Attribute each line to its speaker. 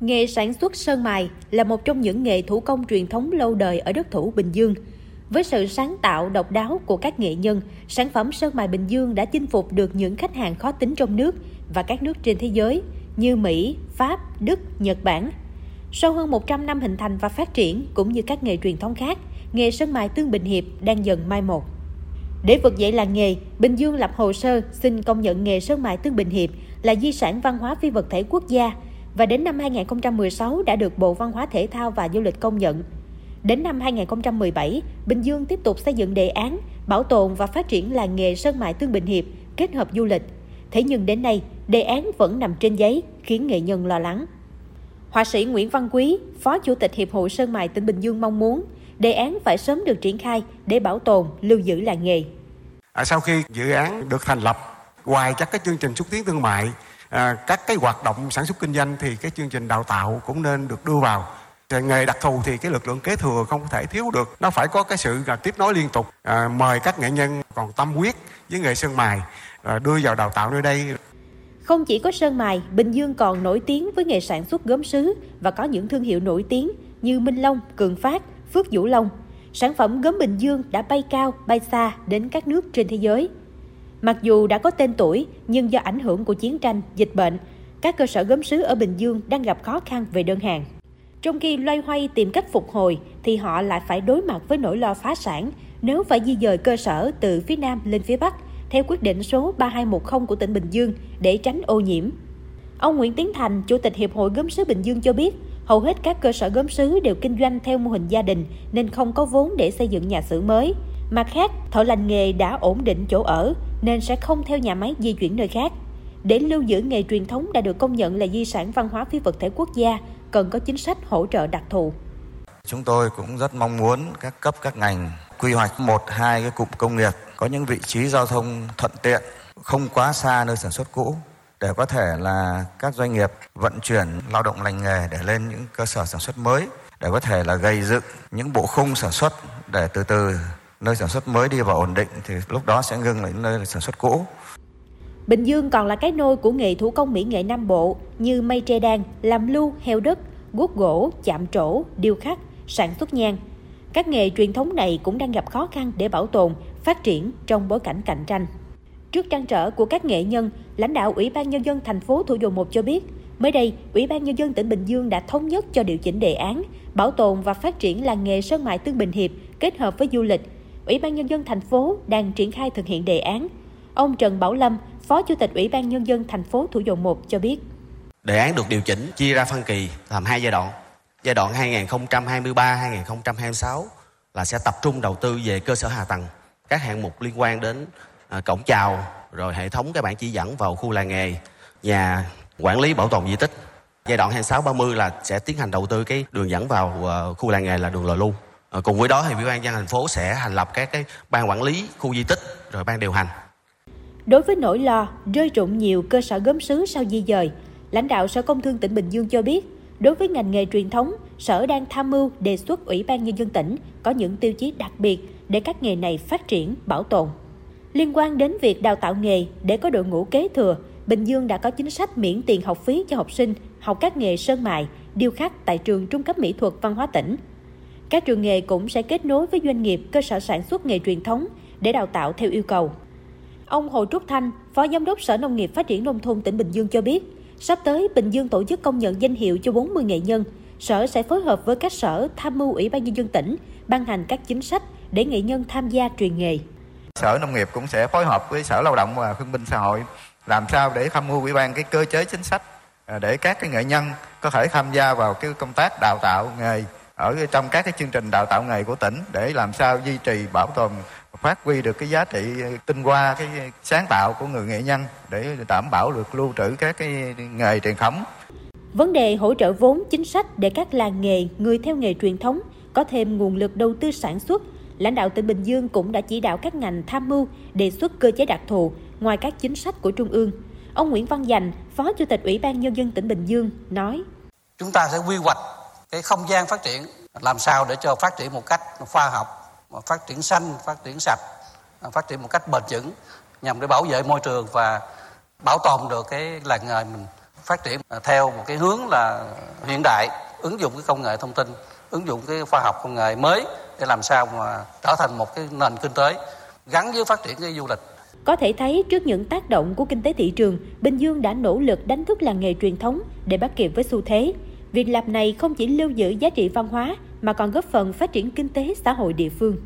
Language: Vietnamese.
Speaker 1: Nghề sản xuất sơn mài là một trong những nghề thủ công truyền thống lâu đời ở đất thủ Bình Dương. Với sự sáng tạo độc đáo của các nghệ nhân, sản phẩm sơn mài Bình Dương đã chinh phục được những khách hàng khó tính trong nước và các nước trên thế giới như Mỹ, Pháp, Đức, Nhật Bản. Sau hơn 100 năm hình thành và phát triển cũng như các nghề truyền thống khác, nghề sơn mài Tương Bình Hiệp đang dần mai một. Để vực dậy làng nghề, Bình Dương lập hồ sơ xin công nhận nghề sơn mài Tương Bình Hiệp là di sản văn hóa phi vật thể quốc gia và đến năm 2016 đã được Bộ Văn hóa Thể thao và Du lịch công nhận. Đến năm 2017, Bình Dương tiếp tục xây dựng đề án bảo tồn và phát triển làng nghề sơn mài Tương Bình Hiệp kết hợp du lịch. Thế nhưng đến nay, đề án vẫn nằm trên giấy, khiến nghệ nhân lo lắng. Họa sĩ Nguyễn Văn Quý, Phó Chủ tịch Hiệp hội Sơn mài tỉnh Bình Dương mong muốn đề án phải sớm được triển khai để bảo tồn, lưu giữ làng nghề.
Speaker 2: À, sau khi dự án được thành lập, ngoài các cái chương trình xúc tiến thương mại, à, các cái hoạt động sản xuất kinh doanh thì cái chương trình đào tạo cũng nên được đưa vào. Nghề đặc thù thì cái lực lượng kế thừa không thể thiếu được. Nó phải có cái sự là tiếp nối liên tục. À, mời các nghệ nhân còn tâm huyết với nghề sơn mài à, đưa vào đào tạo nơi đây
Speaker 1: không chỉ có sơn mài, Bình Dương còn nổi tiếng với nghề sản xuất gốm sứ và có những thương hiệu nổi tiếng như Minh Long, Cường Phát, Phước Vũ Long. Sản phẩm gốm Bình Dương đã bay cao, bay xa đến các nước trên thế giới. Mặc dù đã có tên tuổi, nhưng do ảnh hưởng của chiến tranh, dịch bệnh, các cơ sở gốm sứ ở Bình Dương đang gặp khó khăn về đơn hàng. Trong khi loay hoay tìm cách phục hồi, thì họ lại phải đối mặt với nỗi lo phá sản nếu phải di dời cơ sở từ phía Nam lên phía Bắc theo quyết định số 3210 của tỉnh Bình Dương để tránh ô nhiễm. Ông Nguyễn Tiến Thành, Chủ tịch Hiệp hội Gốm sứ Bình Dương cho biết, hầu hết các cơ sở gốm sứ đều kinh doanh theo mô hình gia đình nên không có vốn để xây dựng nhà xưởng mới. Mặt khác, thợ lành nghề đã ổn định chỗ ở nên sẽ không theo nhà máy di chuyển nơi khác. Để lưu giữ nghề truyền thống đã được công nhận là di sản văn hóa phi vật thể quốc gia, cần có chính sách hỗ trợ đặc thù.
Speaker 3: Chúng tôi cũng rất mong muốn các cấp các ngành quy hoạch một hai cái cụm công nghiệp có những vị trí giao thông thuận tiện, không quá xa nơi sản xuất cũ để có thể là các doanh nghiệp vận chuyển lao động lành nghề để lên những cơ sở sản xuất mới để có thể là gây dựng những bộ khung sản xuất để từ từ nơi sản xuất mới đi vào ổn định thì lúc đó sẽ ngưng lại nơi sản xuất cũ.
Speaker 1: Bình Dương còn là cái nôi của nghề thủ công mỹ nghệ Nam Bộ như mây tre đan, làm lưu, heo đất, guốc gỗ, chạm trổ, điêu khắc, sản xuất nhang. Các nghề truyền thống này cũng đang gặp khó khăn để bảo tồn, phát triển trong bối cảnh cạnh tranh. Trước trăn trở của các nghệ nhân, lãnh đạo Ủy ban Nhân dân thành phố Thủ Dầu Một cho biết, mới đây, Ủy ban Nhân dân tỉnh Bình Dương đã thống nhất cho điều chỉnh đề án, bảo tồn và phát triển làng nghề sơn mài Tương Bình Hiệp kết hợp với du lịch. Ủy ban Nhân dân thành phố đang triển khai thực hiện đề án. Ông Trần Bảo Lâm, Phó Chủ tịch Ủy ban Nhân dân thành phố Thủ Dầu Một cho biết.
Speaker 4: Đề án được điều chỉnh chia ra phân kỳ làm hai giai đoạn. Giai đoạn 2023-2026 là sẽ tập trung đầu tư về cơ sở hạ tầng, các hạng mục liên quan đến à, cổng chào, rồi hệ thống các bản chỉ dẫn vào khu làng nghề, nhà quản lý bảo tồn di tích. Giai đoạn 26-30 là sẽ tiến hành đầu tư cái đường dẫn vào à, khu làng nghề là đường lò lưu. À, cùng với đó thì ủy ban dân thành phố sẽ thành lập các cái ban quản lý khu di tích rồi ban điều hành.
Speaker 1: Đối với nỗi lo rơi rụng nhiều cơ sở gốm sứ sau di dời, lãnh đạo Sở Công Thương tỉnh Bình Dương cho biết Đối với ngành nghề truyền thống, Sở đang tham mưu đề xuất Ủy ban Nhân dân tỉnh có những tiêu chí đặc biệt để các nghề này phát triển, bảo tồn. Liên quan đến việc đào tạo nghề để có đội ngũ kế thừa, Bình Dương đã có chính sách miễn tiền học phí cho học sinh học các nghề sơn mài, điêu khắc tại trường Trung cấp Mỹ thuật Văn hóa tỉnh. Các trường nghề cũng sẽ kết nối với doanh nghiệp, cơ sở sản xuất nghề truyền thống để đào tạo theo yêu cầu. Ông Hồ Trúc Thanh, Phó Giám đốc Sở Nông nghiệp Phát triển Nông thôn tỉnh Bình Dương cho biết, Sắp tới, Bình Dương tổ chức công nhận danh hiệu cho 40 nghệ nhân. Sở sẽ phối hợp với các sở tham mưu Ủy ban Nhân dân tỉnh, ban hành các chính sách để nghệ nhân tham gia truyền nghề.
Speaker 5: Sở Nông nghiệp cũng sẽ phối hợp với Sở Lao động và Thương binh Xã hội làm sao để tham mưu Ủy ban cái cơ chế chính sách à, để các cái nghệ nhân có thể tham gia vào cái công tác đào tạo nghề ở trong các cái chương trình đào tạo nghề của tỉnh để làm sao duy trì bảo tồn phát huy được cái giá trị tinh hoa cái sáng tạo của người nghệ nhân để đảm bảo được lưu trữ các cái nghề truyền thống.
Speaker 1: Vấn đề hỗ trợ vốn chính sách để các làng nghề, người theo nghề truyền thống có thêm nguồn lực đầu tư sản xuất, lãnh đạo tỉnh Bình Dương cũng đã chỉ đạo các ngành tham mưu đề xuất cơ chế đặc thù ngoài các chính sách của Trung ương. Ông Nguyễn Văn Dành, Phó Chủ tịch Ủy ban Nhân dân tỉnh Bình Dương nói
Speaker 6: Chúng ta sẽ quy hoạch cái không gian phát triển làm sao để cho phát triển một cách khoa học phát triển xanh, phát triển sạch, phát triển một cách bền vững nhằm để bảo vệ môi trường và bảo tồn được cái làng nghề mình phát triển theo một cái hướng là hiện đại ứng dụng cái công nghệ thông tin ứng dụng cái khoa học công nghệ mới để làm sao mà trở thành một cái nền kinh tế gắn với phát triển cái du lịch
Speaker 1: có thể thấy trước những tác động của kinh tế thị trường, Bình Dương đã nỗ lực đánh thức làng nghề truyền thống để bắt kịp với xu thế. Việc làm này không chỉ lưu giữ giá trị văn hóa, mà còn góp phần phát triển kinh tế xã hội địa phương.